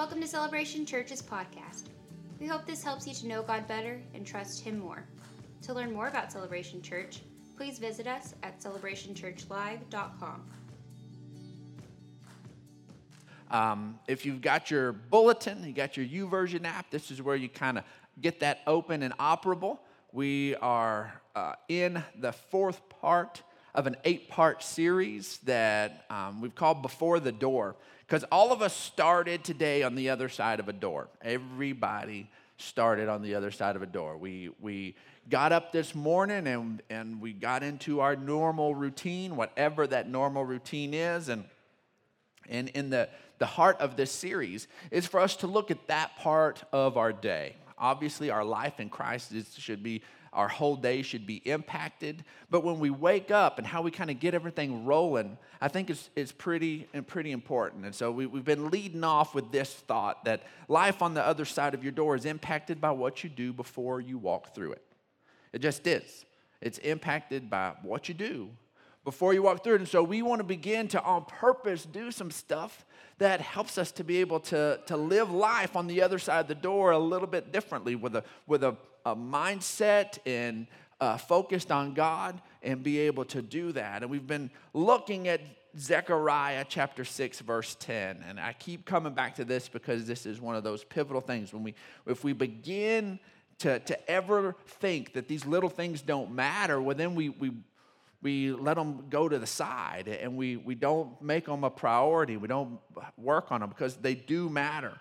Welcome to Celebration Church's podcast. We hope this helps you to know God better and trust Him more. To learn more about Celebration Church, please visit us at celebrationchurchlive.com. Um, if you've got your bulletin, you got your YouVersion app, this is where you kind of get that open and operable. We are uh, in the fourth part of an eight part series that um, we've called Before the Door. Because all of us started today on the other side of a door. Everybody started on the other side of a door. We, we got up this morning and, and we got into our normal routine, whatever that normal routine is. And, and in the, the heart of this series is for us to look at that part of our day. Obviously, our life in Christ is, should be our whole day should be impacted. But when we wake up and how we kind of get everything rolling, I think it's, it's pretty, and pretty important. And so we, we've been leading off with this thought that life on the other side of your door is impacted by what you do before you walk through it. It just is. It's impacted by what you do before you walk through it. And so we want to begin to, on purpose, do some stuff that helps us to be able to, to live life on the other side of the door a little bit differently with a, with a a mindset and uh, focused on God and be able to do that. And we've been looking at Zechariah chapter 6 verse 10 and I keep coming back to this because this is one of those pivotal things when we if we begin to, to ever think that these little things don't matter well then we we we let them go to the side and we, we don't make them a priority. We don't work on them because they do matter.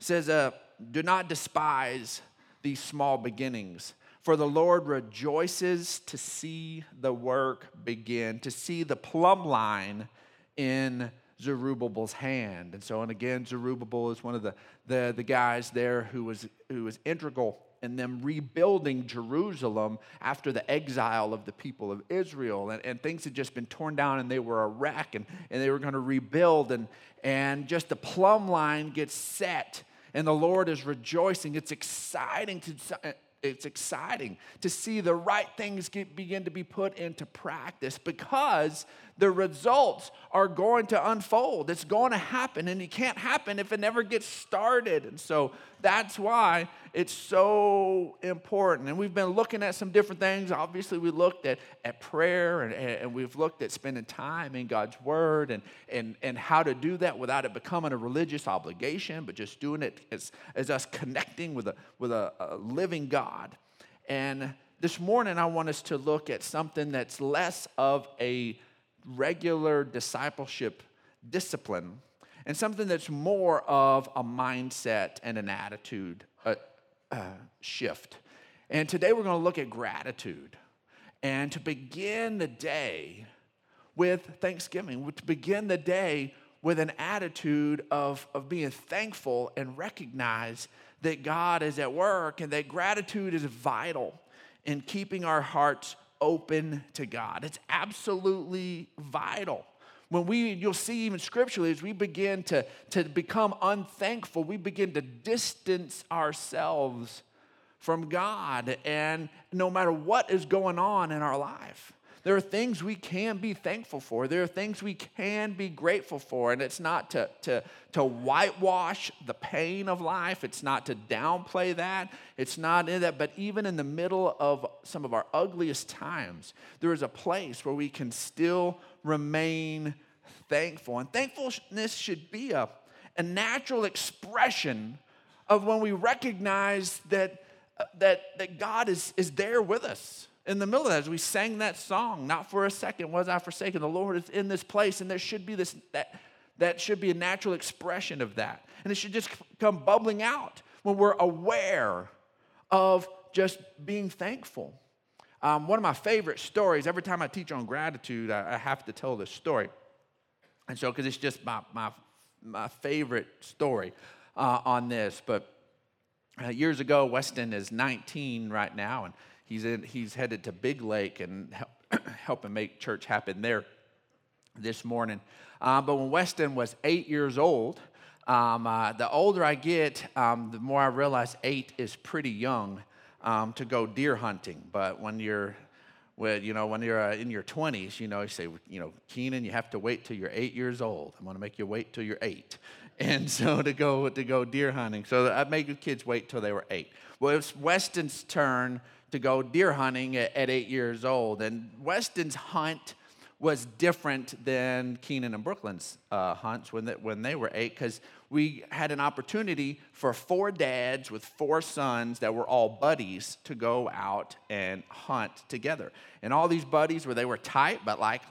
It says, uh, do not despise these small beginnings. For the Lord rejoices to see the work begin, to see the plumb line in Zerubbabel's hand. And so, and again, Zerubbabel is one of the, the, the guys there who was, who was integral in them rebuilding Jerusalem after the exile of the people of Israel. And, and things had just been torn down and they were a wreck and, and they were going to rebuild. And, and just the plumb line gets set and the Lord is rejoicing. It's exciting to it's exciting to see the right things get, begin to be put into practice because the results are going to unfold. It's going to happen, and it can't happen if it never gets started. And so that's why it's so important. And we've been looking at some different things. Obviously, we looked at, at prayer and, and we've looked at spending time in God's Word and, and, and how to do that without it becoming a religious obligation, but just doing it as, as us connecting with, a, with a, a living God. And this morning, I want us to look at something that's less of a regular discipleship discipline and something that's more of a mindset and an attitude uh, uh, shift. And today we're going to look at gratitude and to begin the day with thanksgiving, to begin the day with an attitude of, of being thankful and recognize that God is at work and that gratitude is vital in keeping our hearts open to God. It's absolutely vital. When we, you'll see even scripturally, as we begin to, to become unthankful, we begin to distance ourselves from God. And no matter what is going on in our life, there are things we can be thankful for. There are things we can be grateful for. And it's not to, to, to whitewash the pain of life, it's not to downplay that, it's not in that. But even in the middle of some of our ugliest times, there is a place where we can still remain thankful. And thankfulness should be a, a natural expression of when we recognize that, uh, that, that God is, is there with us in the middle of that, as we sang that song, not for a second was I forsaken. The Lord is in this place, and there should be this that that should be a natural expression of that. And it should just come bubbling out when we're aware of just being thankful. Um, one of my favorite stories, every time I teach on gratitude, I, I have to tell this story. And so, because it's just my, my, my favorite story uh, on this. But uh, years ago, Weston is 19 right now, and He's, in, he's headed to Big Lake and help, helping make church happen there this morning. Uh, but when Weston was eight years old, um, uh, the older I get, um, the more I realize eight is pretty young um, to go deer hunting. But when you're when, you know, when you're uh, in your 20s, you know, you say, you know, Keenan, you have to wait till you're eight years old. I'm going to make you wait till you're eight. and so to go to go deer hunting. So I made the kids wait till they were eight. Well, it was Weston's turn to go deer hunting at, eight years old, and Weston's hunt was different than Keenan and Brooklyn's uh, hunts when they, when they were eight, because we had an opportunity for four dads with four sons that were all buddies to go out and hunt together. And all these buddies were they were tight, but like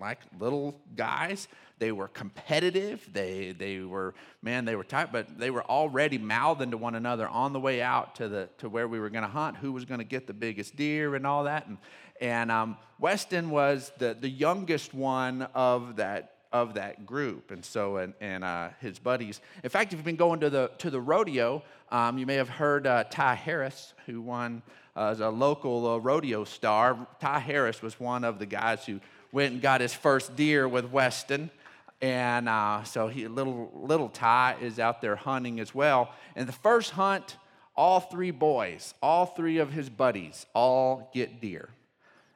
like little guys. They were competitive. They, they were, man, they were tight, but they were already mouthing to one another on the way out to, the, to where we were going to hunt, who was going to get the biggest deer and all that. And, and um, Weston was the, the youngest one of that, of that group. And so, and, and uh, his buddies. In fact, if you've been going to the, to the rodeo, um, you may have heard uh, Ty Harris, who won uh, as a local uh, rodeo star. Ty Harris was one of the guys who went and got his first deer with Weston. And uh, so he, little, little Ty is out there hunting as well. And the first hunt, all three boys, all three of his buddies, all get deer.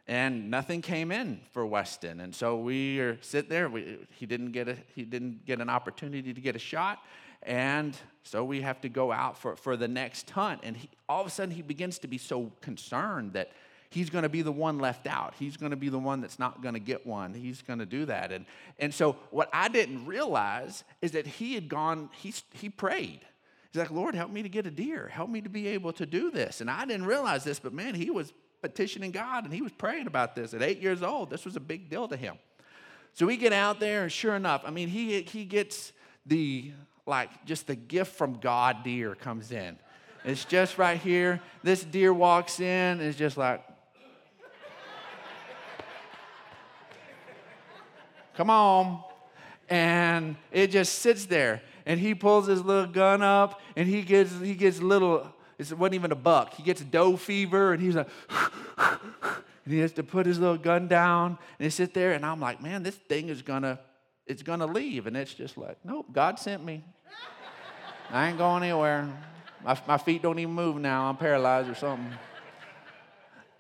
And nothing came in for Weston. And so we are sit there. We, he, didn't get a, he didn't get an opportunity to get a shot. And so we have to go out for, for the next hunt. And he, all of a sudden, he begins to be so concerned that he's going to be the one left out. He's going to be the one that's not going to get one. He's going to do that. And, and so what I didn't realize is that he had gone, he, he prayed. He's like, Lord, help me to get a deer. Help me to be able to do this. And I didn't realize this, but man, he was petitioning God and he was praying about this. At eight years old, this was a big deal to him. So we get out there, and sure enough, I mean, he, he gets the, like, just the gift from God deer comes in. It's just right here. This deer walks in, it's just like, Come on. And it just sits there. And he pulls his little gun up and he gets he gets little, it wasn't even a buck. He gets doe fever and he's like, and he has to put his little gun down and he sit there and I'm like, man, this thing is gonna, it's gonna leave. And it's just like, nope, God sent me. I ain't going anywhere. My, my feet don't even move now. I'm paralyzed or something.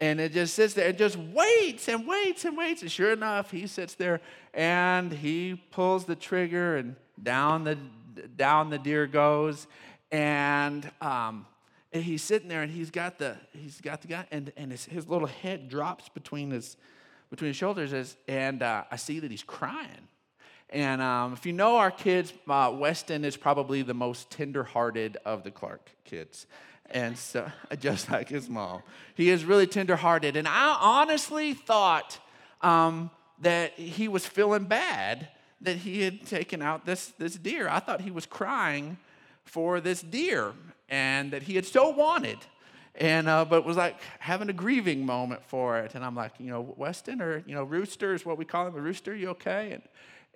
And it just sits there and just waits and waits and waits. And sure enough, he sits there and he pulls the trigger and down the down the deer goes. And um, and he's sitting there and he's got the he's got the guy and, and his, his little head drops between his between his shoulders as, and uh, I see that he's crying. And um, if you know our kids, uh, Weston is probably the most tenderhearted of the Clark kids and so just like his mom. He is really tenderhearted. And i honestly thought um, that he was feeling bad that he had taken out this, this deer. I thought he was crying for this deer and that he had so wanted. And uh, but was like having a grieving moment for it. And i'm like you know weston or you know rooster is what we call him a rooster you okay? And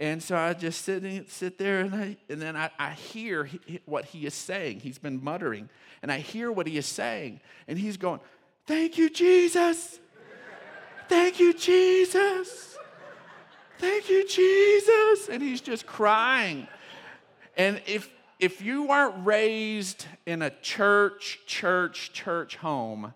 and so I just sit, sit there and, I, and then I, I hear he, what he is saying. He's been muttering. And I hear what he is saying. And he's going, Thank you, Jesus. Thank you, Jesus. Thank you, Jesus. And he's just crying. And if, if you weren't raised in a church, church, church home,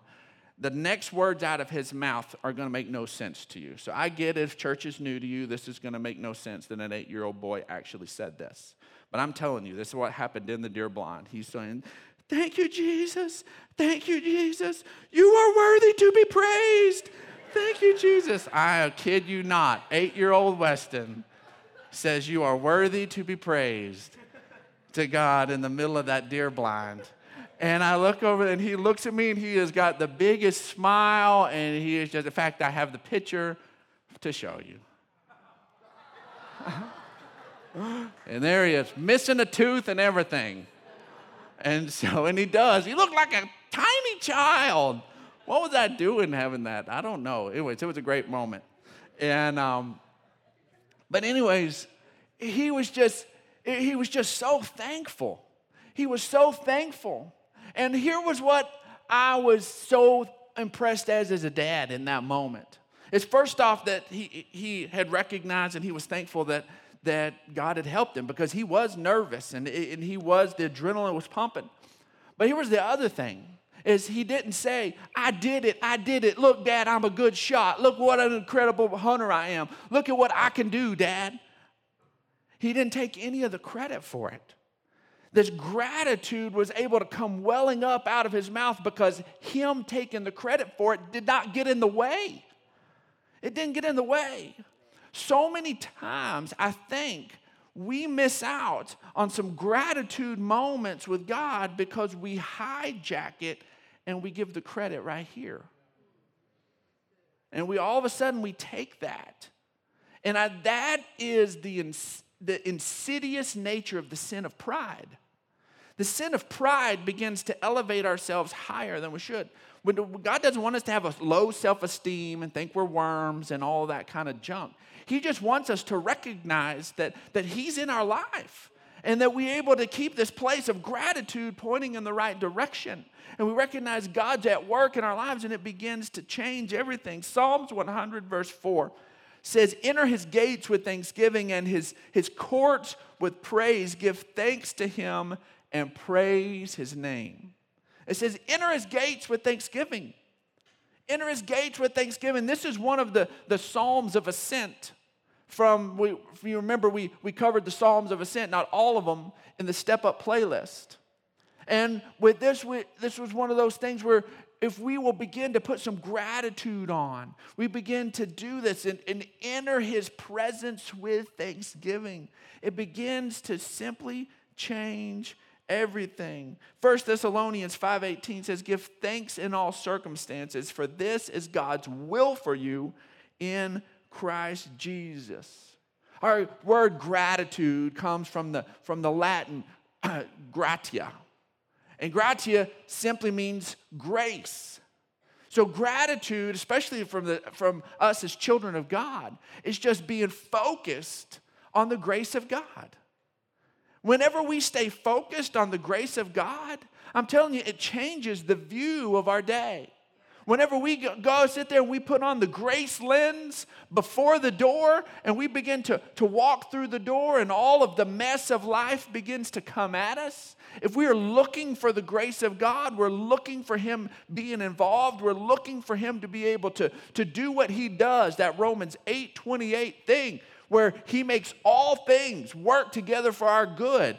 the next words out of his mouth are going to make no sense to you. So I get if church is new to you, this is going to make no sense that an eight year old boy actually said this. But I'm telling you, this is what happened in the Deer Blind. He's saying, Thank you, Jesus. Thank you, Jesus. You are worthy to be praised. Thank you, Jesus. I kid you not. Eight year old Weston says, You are worthy to be praised to God in the middle of that deer blind. And I look over and he looks at me and he has got the biggest smile. And he is just, in fact, I have the picture to show you. and there he is, missing a tooth and everything. And so, and he does. He looked like a tiny child. What was I doing having that? I don't know. Anyways, it was a great moment. And, um, but anyways, he was just, he was just so thankful. He was so thankful. And here was what I was so impressed as as a dad in that moment. It's first off that he, he had recognized and he was thankful that, that God had helped him because he was nervous and, and he was, the adrenaline was pumping. But here was the other thing is he didn't say, I did it, I did it. Look, Dad, I'm a good shot. Look what an incredible hunter I am. Look at what I can do, Dad. He didn't take any of the credit for it. This gratitude was able to come welling up out of his mouth because him taking the credit for it did not get in the way. It didn't get in the way. So many times, I think we miss out on some gratitude moments with God because we hijack it and we give the credit right here. And we all of a sudden we take that. And I, that is the, ins, the insidious nature of the sin of pride. The sin of pride begins to elevate ourselves higher than we should. God doesn't want us to have a low self esteem and think we're worms and all that kind of junk. He just wants us to recognize that, that He's in our life and that we're able to keep this place of gratitude pointing in the right direction. And we recognize God's at work in our lives and it begins to change everything. Psalms 100, verse 4 says, Enter his gates with thanksgiving and his, his courts with praise. Give thanks to him and praise his name. It says, Enter his gates with thanksgiving. Enter his gates with thanksgiving. This is one of the, the Psalms of Ascent. From, we, if you remember, we, we covered the Psalms of Ascent, not all of them, in the Step Up playlist. And with this, we, this was one of those things where if we will begin to put some gratitude on, we begin to do this and, and enter his presence with thanksgiving, it begins to simply change everything. 1 Thessalonians 5:18 says give thanks in all circumstances for this is God's will for you in Christ Jesus. Our word gratitude comes from the from the Latin gratia. And gratia simply means grace. So gratitude, especially from, the, from us as children of God, is just being focused on the grace of God. Whenever we stay focused on the grace of God, I'm telling you, it changes the view of our day. Whenever we go sit there and we put on the grace lens before the door and we begin to, to walk through the door and all of the mess of life begins to come at us, if we are looking for the grace of God, we're looking for Him being involved, we're looking for Him to be able to, to do what He does, that Romans 8 28 thing where he makes all things work together for our good.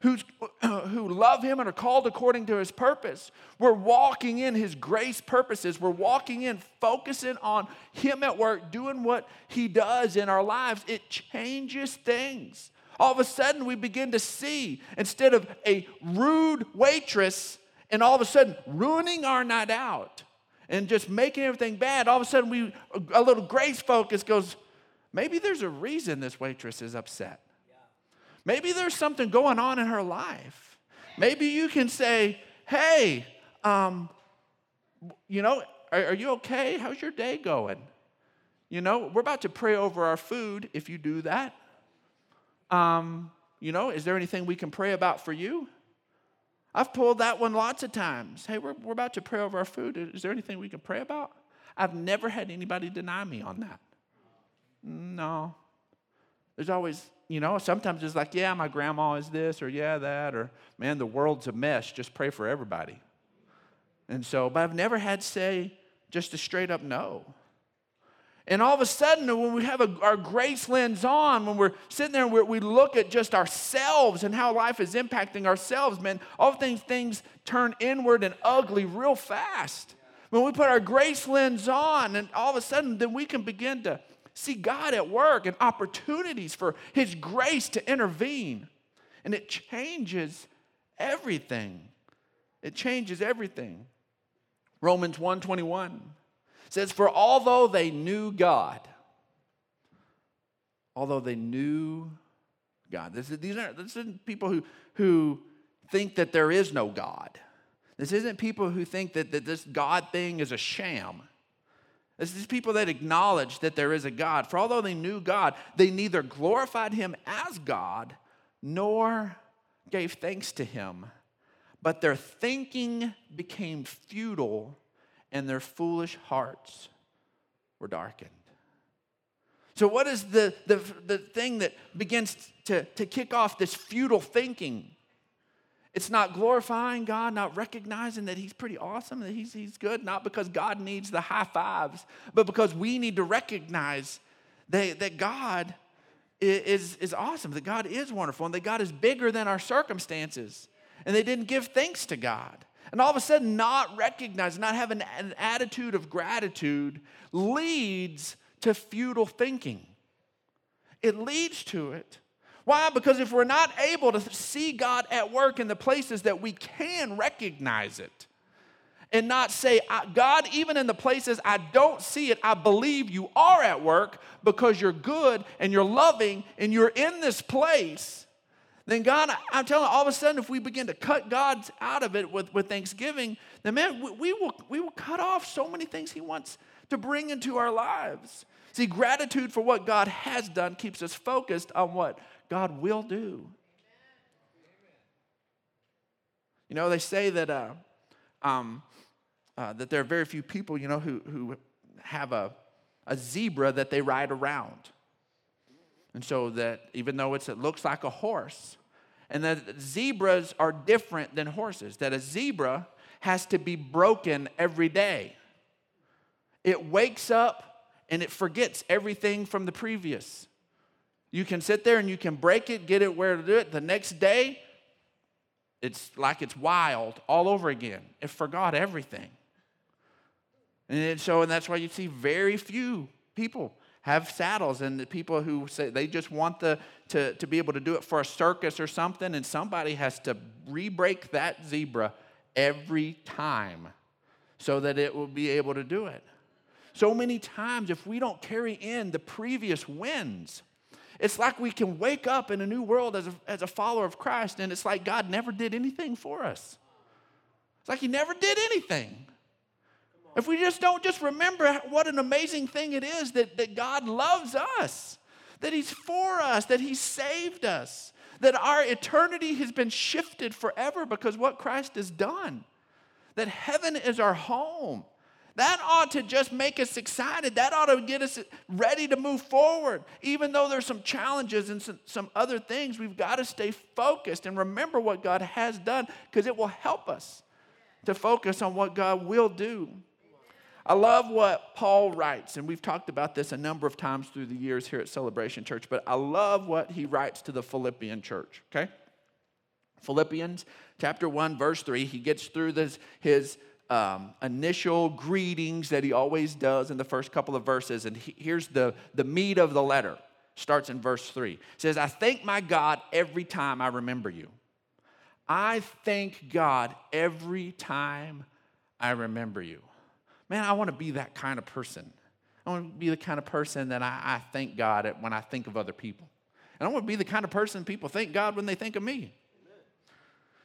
Who's, who love him and are called according to his purpose. We're walking in his grace purposes. We're walking in, focusing on him at work, doing what he does in our lives. It changes things. All of a sudden, we begin to see instead of a rude waitress and all of a sudden ruining our night out and just making everything bad, all of a sudden, we a little grace focus goes, Maybe there's a reason this waitress is upset. Maybe there's something going on in her life. Maybe you can say, hey, um, you know, are, are, you okay? How's your day going? You know, we're about to pray over our food if you do that. Um, you know, is there anything we can pray about for you? I've pulled that one lots of times. Hey, we're, we're about to pray over our food. Is there anything we can pray about? I've never had anybody deny me on that. No. There's always, you know, sometimes it's like, yeah, my grandma is this, or yeah, that, or man, the world's a mess. Just pray for everybody. And so, but I've never had say just a straight up no. And all of a sudden, when we have a, our grace lens on, when we're sitting there and we look at just ourselves and how life is impacting ourselves, man, all things things turn inward and ugly real fast. When we put our grace lens on, and all of a sudden, then we can begin to see God at work and opportunities for His grace to intervene. And it changes everything. It changes everything. Romans 121 says, For although they knew God, although they knew God, this is, these aren't this isn't people who, who think that there is no God. This isn't people who think that, that this God thing is a sham. This these people that acknowledge that there is a God. For although they knew God, they neither glorified him as God nor gave thanks to him. But their thinking became futile and their foolish hearts were darkened. So, what is the, the, the thing that begins to, to kick off this futile thinking? It's not glorifying God, not recognizing that He's pretty awesome, that He's, he's good, not because God needs the high fives, but because we need to recognize that, that God is, is awesome, that God is wonderful, and that God is bigger than our circumstances. And they didn't give thanks to God. And all of a sudden, not recognizing, not having an attitude of gratitude leads to futile thinking. It leads to it. Why? Because if we're not able to see God at work in the places that we can recognize it, and not say, God, even in the places I don't see it, I believe you are at work because you're good and you're loving and you're in this place. Then, God, I'm telling you, all of a sudden, if we begin to cut God out of it with, with thanksgiving, then, man, we, we, will, we will cut off so many things He wants to bring into our lives. See, gratitude for what God has done keeps us focused on what God will do. You know, they say that uh, um, uh, that there are very few people, you know, who, who have a, a zebra that they ride around. And so that even though it looks like a horse, and that zebras are different than horses, that a zebra has to be broken every day. It wakes up and it forgets everything from the previous. You can sit there and you can break it, get it where to do it. The next day, it's like it's wild all over again. It forgot everything. And so, and that's why you see very few people have saddles and the people who say they just want the, to, to be able to do it for a circus or something, and somebody has to re-break that zebra every time so that it will be able to do it. So many times, if we don't carry in the previous wins, it's like we can wake up in a new world as a, as a follower of Christ, and it's like God never did anything for us. It's like He never did anything. If we just don't just remember what an amazing thing it is that, that God loves us, that He's for us, that He saved us, that our eternity has been shifted forever because what Christ has done, that heaven is our home. That ought to just make us excited. That ought to get us ready to move forward. Even though there's some challenges and some, some other things, we've got to stay focused and remember what God has done because it will help us to focus on what God will do. I love what Paul writes, and we've talked about this a number of times through the years here at Celebration Church, but I love what he writes to the Philippian church, okay? Philippians chapter 1, verse 3, he gets through this, his um, initial greetings that he always does in the first couple of verses, and he, here's the, the meat of the letter. Starts in verse 3. It says, I thank my God every time I remember you. I thank God every time I remember you. Man, I want to be that kind of person. I want to be the kind of person that I, I thank God when I think of other people. And I want to be the kind of person people thank God when they think of me.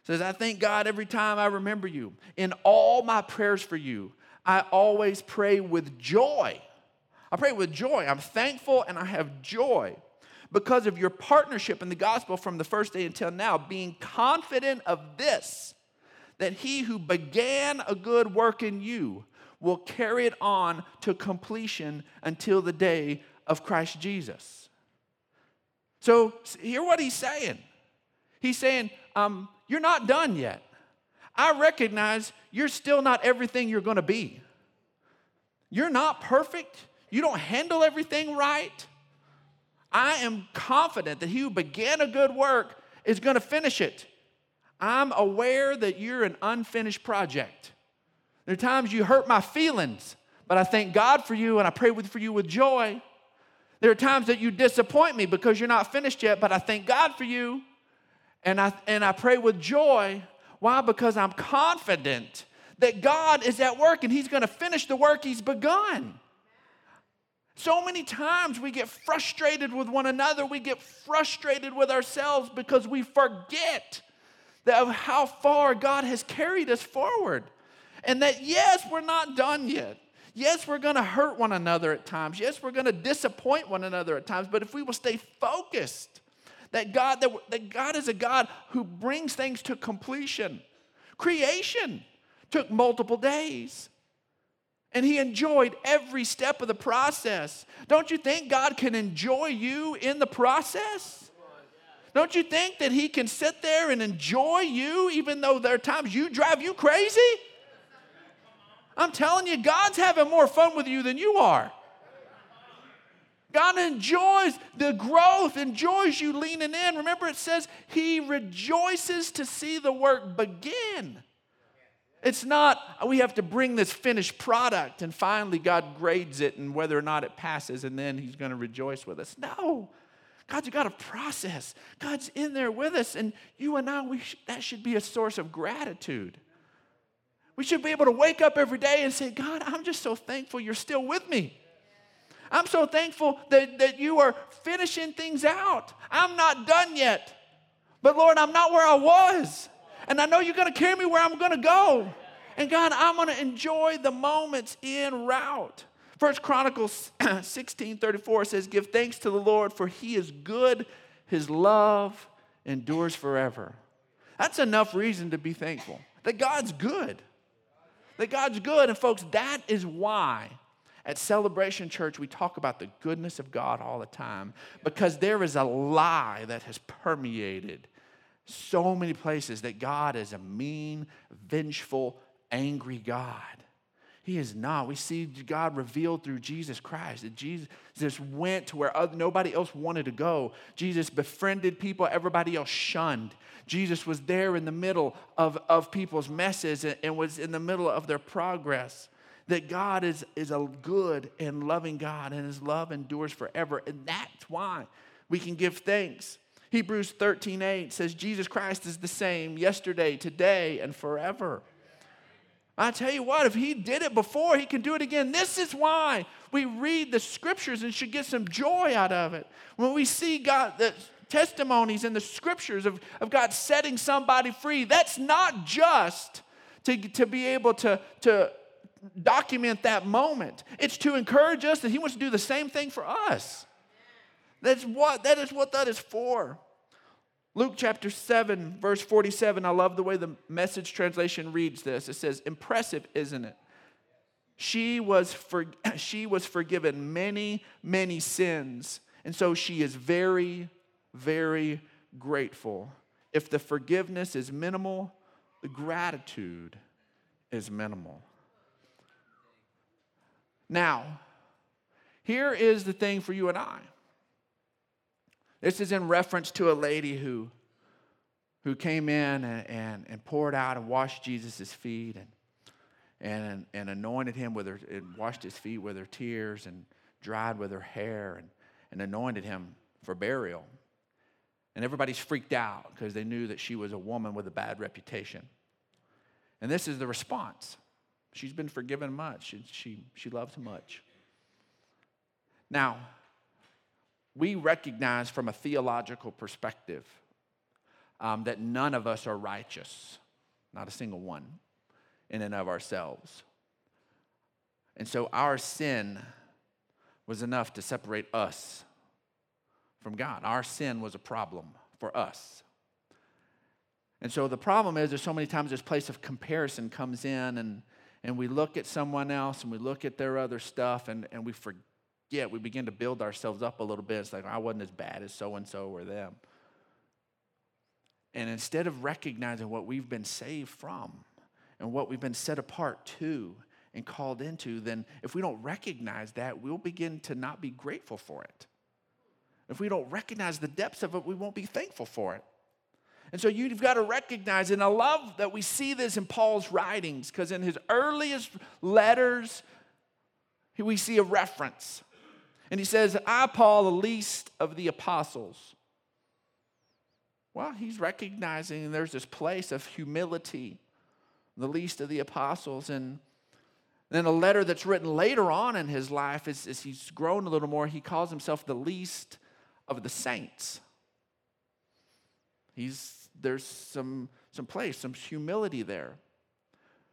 Says, I thank God every time I remember you. In all my prayers for you, I always pray with joy. I pray with joy. I'm thankful and I have joy because of your partnership in the gospel from the first day until now, being confident of this, that he who began a good work in you will carry it on to completion until the day of Christ Jesus. So, hear what he's saying. He's saying, um, You're not done yet. I recognize you're still not everything you're going to be. You're not perfect. You don't handle everything right. I am confident that he who began a good work is going to finish it. I'm aware that you're an unfinished project. There are times you hurt my feelings, but I thank God for you and I pray with, for you with joy. There are times that you disappoint me because you're not finished yet, but I thank God for you and I, and I pray with joy. Why? Because I'm confident that God is at work and He's going to finish the work He's begun. So many times we get frustrated with one another, we get frustrated with ourselves because we forget that of how far God has carried us forward. And that, yes, we're not done yet. Yes, we're going to hurt one another at times. Yes, we're going to disappoint one another at times. But if we will stay focused, that God, that, that God is a God who brings things to completion. Creation took multiple days. And he enjoyed every step of the process. Don't you think God can enjoy you in the process? Don't you think that he can sit there and enjoy you even though there are times you drive you crazy? I'm telling you, God's having more fun with you than you are. God enjoys the growth, enjoys you leaning in. Remember, it says He rejoices to see the work begin. It's not we have to bring this finished product and finally God grades it and whether or not it passes and then He's going to rejoice with us. No. God's got a process. God's in there with us, and you and I, we sh- that should be a source of gratitude. We should be able to wake up every day and say, God, I'm just so thankful you're still with me. I'm so thankful that, that you are finishing things out. I'm not done yet. But Lord, I'm not where I was. And I know you're going to carry me where I'm going to go. And God, I'm going to enjoy the moments in route. First Chronicles 16 34 says, Give thanks to the Lord, for he is good, his love endures forever. That's enough reason to be thankful that God's good. That God's good. And folks, that is why at Celebration Church, we talk about the goodness of God all the time because there is a lie that has permeated so many places that God is a mean, vengeful, angry God. He is not. We see God revealed through Jesus Christ. That Jesus went to where nobody else wanted to go. Jesus befriended people everybody else shunned. Jesus was there in the middle of, of people's messes and was in the middle of their progress that God is, is a good and loving God, and his love endures forever. And that's why we can give thanks. Hebrews 13 8 says, Jesus Christ is the same yesterday, today, and forever. I tell you what, if he did it before, he can do it again. This is why we read the scriptures and should get some joy out of it. When we see God, the testimonies in the scriptures of, of God setting somebody free, that's not just to, to be able to, to document that moment. It's to encourage us that He wants to do the same thing for us. That's what that is what that is for. Luke chapter 7, verse 47. I love the way the message translation reads this. It says, Impressive, isn't it? She was, for, she was forgiven many, many sins. And so she is very, very grateful. If the forgiveness is minimal, the gratitude is minimal. Now, here is the thing for you and I. This is in reference to a lady who, who came in and, and, and poured out and washed Jesus' feet and, and, and anointed him with her, and washed his feet with her tears and dried with her hair and, and anointed him for burial. And everybody's freaked out because they knew that she was a woman with a bad reputation. And this is the response. She's been forgiven much, and she, she loves much. Now, we recognize from a theological perspective um, that none of us are righteous, not a single one, in and of ourselves. And so our sin was enough to separate us from God. Our sin was a problem for us. And so the problem is there's so many times this place of comparison comes in and and we look at someone else and we look at their other stuff and, and we forget, we begin to build ourselves up a little bit. It's like, I wasn't as bad as so and so or them. And instead of recognizing what we've been saved from and what we've been set apart to and called into, then if we don't recognize that, we'll begin to not be grateful for it. If we don't recognize the depths of it, we won't be thankful for it. And so you've got to recognize, and I love that we see this in Paul's writings, because in his earliest letters, we see a reference. And he says, I, Paul, the least of the apostles. Well, he's recognizing there's this place of humility, the least of the apostles. And then a letter that's written later on in his life, as, as he's grown a little more, he calls himself the least of the saints. He's there's some, some place, some humility there.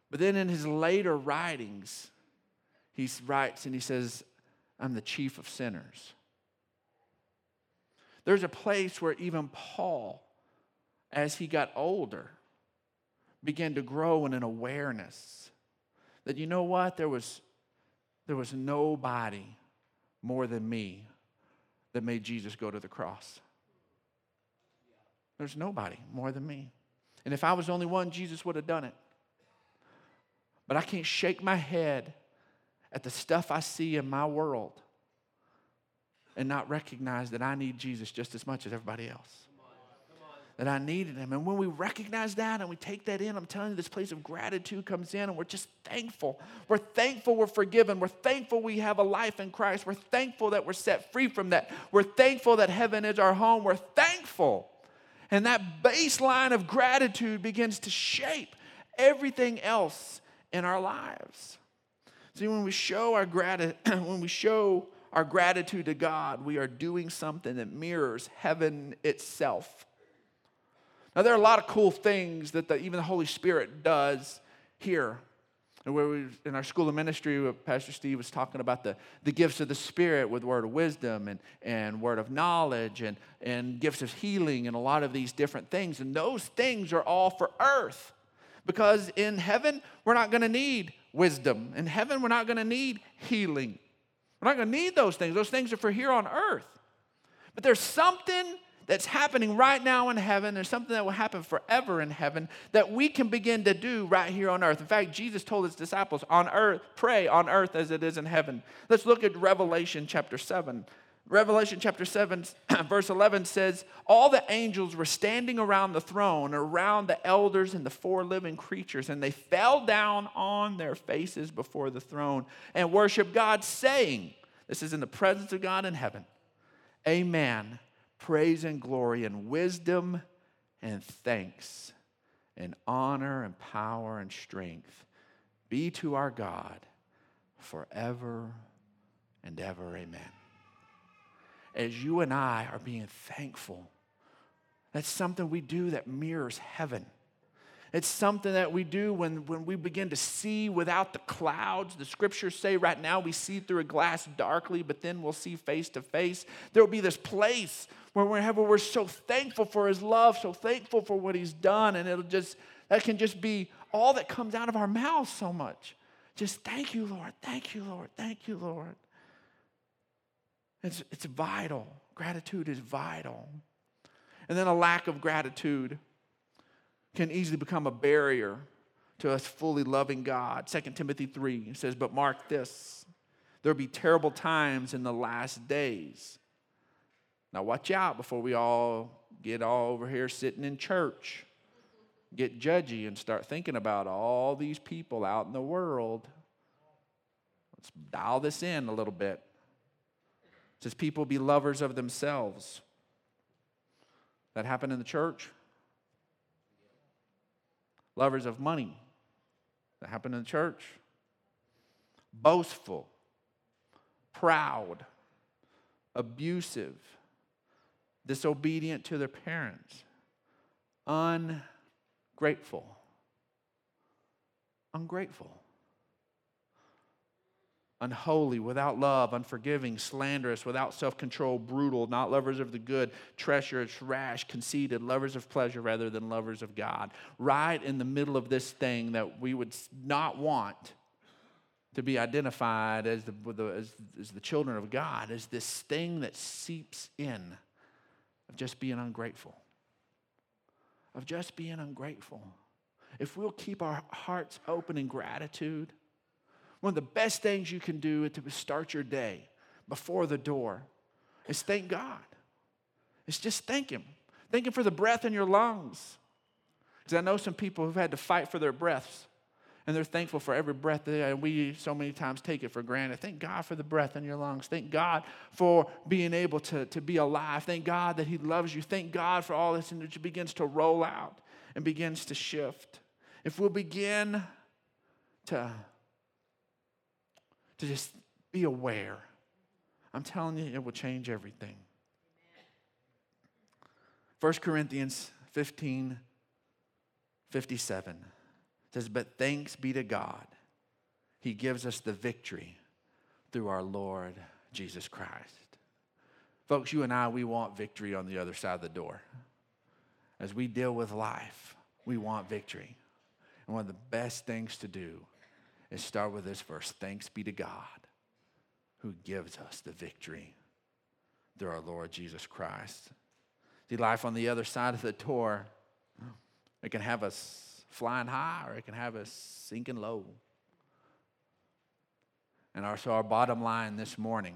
But then in his later writings, he writes and he says, I'm the chief of sinners. There's a place where even Paul, as he got older, began to grow in an awareness that, you know what, there was, there was nobody more than me that made Jesus go to the cross. There's nobody more than me. And if I was the only one, Jesus would have done it. But I can't shake my head at the stuff I see in my world. and not recognize that I need Jesus just as much as everybody else that I needed him. And when we recognize that and we take that in, I'm telling you, this place of gratitude comes in and we're just thankful. We're thankful we're forgiven. We're thankful we have a life in Christ. We're thankful that we're set free from that. We're thankful that heaven is our home. We're thankful. And that baseline of gratitude begins to shape everything else in our lives. See, when we show our gratitude, when we show our gratitude to God, we are doing something that mirrors heaven itself. Now, there are a lot of cool things that the, even the Holy Spirit does here. And where we, in our school of ministry, Pastor Steve was talking about the, the gifts of the Spirit with word of wisdom and, and word of knowledge and, and gifts of healing and a lot of these different things. And those things are all for earth. Because in heaven, we're not going to need wisdom. In heaven, we're not going to need healing. We're not going to need those things. Those things are for here on earth. But there's something that's happening right now in heaven. There's something that will happen forever in heaven that we can begin to do right here on earth. In fact, Jesus told his disciples, on earth, pray on earth as it is in heaven. Let's look at Revelation chapter 7. Revelation chapter 7, verse 11 says, All the angels were standing around the throne, around the elders and the four living creatures, and they fell down on their faces before the throne and worshiped God, saying, This is in the presence of God in heaven. Amen praise and glory and wisdom and thanks and honor and power and strength be to our God forever and ever. Amen. As you and I are being thankful, that's something we do that mirrors heaven. It's something that we do when, when we begin to see without the clouds. The scriptures say right now we see through a glass darkly, but then we'll see face to face. There will be this place where we're, where we're so thankful for his love, so thankful for what he's done, and it'll just, that can just be all that comes out of our mouths so much. Just thank you, Lord. Thank you, Lord. Thank you, Lord. It's, it's vital. Gratitude is vital. And then a lack of gratitude can easily become a barrier to us fully loving God. 2 Timothy 3 says, But mark this there'll be terrible times in the last days. Now, watch out before we all get all over here sitting in church, get judgy, and start thinking about all these people out in the world. Let's dial this in a little bit. It says, People be lovers of themselves. That happened in the church? Lovers of money. That happened in the church. Boastful, proud, abusive, disobedient to their parents, ungrateful. Ungrateful unholy, without love, unforgiving, slanderous, without self control, brutal, not lovers of the good, treacherous, rash, conceited, lovers of pleasure rather than lovers of God. Right in the middle of this thing that we would not want to be identified as the, as, as the children of God, is this thing that seeps in of just being ungrateful. Of just being ungrateful. If we'll keep our hearts open in gratitude, one of the best things you can do to start your day before the door is thank God. It's just thank Him. Thank Him for the breath in your lungs. Because I know some people who've had to fight for their breaths, and they're thankful for every breath and we so many times take it for granted. Thank God for the breath in your lungs. Thank God for being able to, to be alive. Thank God that He loves you. Thank God for all this, and it begins to roll out and begins to shift. If we'll begin to to just be aware. I'm telling you, it will change everything. 1 Corinthians 15 57 says, But thanks be to God, He gives us the victory through our Lord Jesus Christ. Folks, you and I, we want victory on the other side of the door. As we deal with life, we want victory. And one of the best things to do is start with this verse Thanks be to God who gives us the victory through our Lord Jesus Christ. See, life on the other side of the door, it can have us flying high or it can have us sinking low. And our, so, our bottom line this morning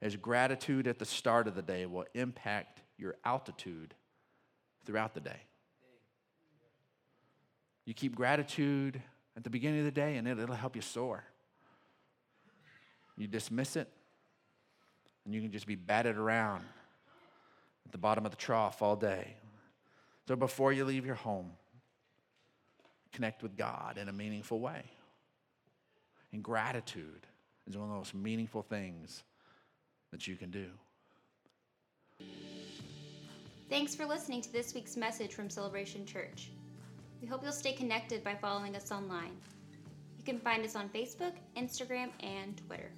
is gratitude at the start of the day will impact your altitude throughout the day. You keep gratitude at the beginning of the day, and it'll help you soar. You dismiss it, and you can just be batted around at the bottom of the trough all day. So before you leave your home, connect with God in a meaningful way. And gratitude is one of the most meaningful things that you can do. Thanks for listening to this week's message from Celebration Church. We hope you'll stay connected by following us online. You can find us on Facebook, Instagram, and Twitter.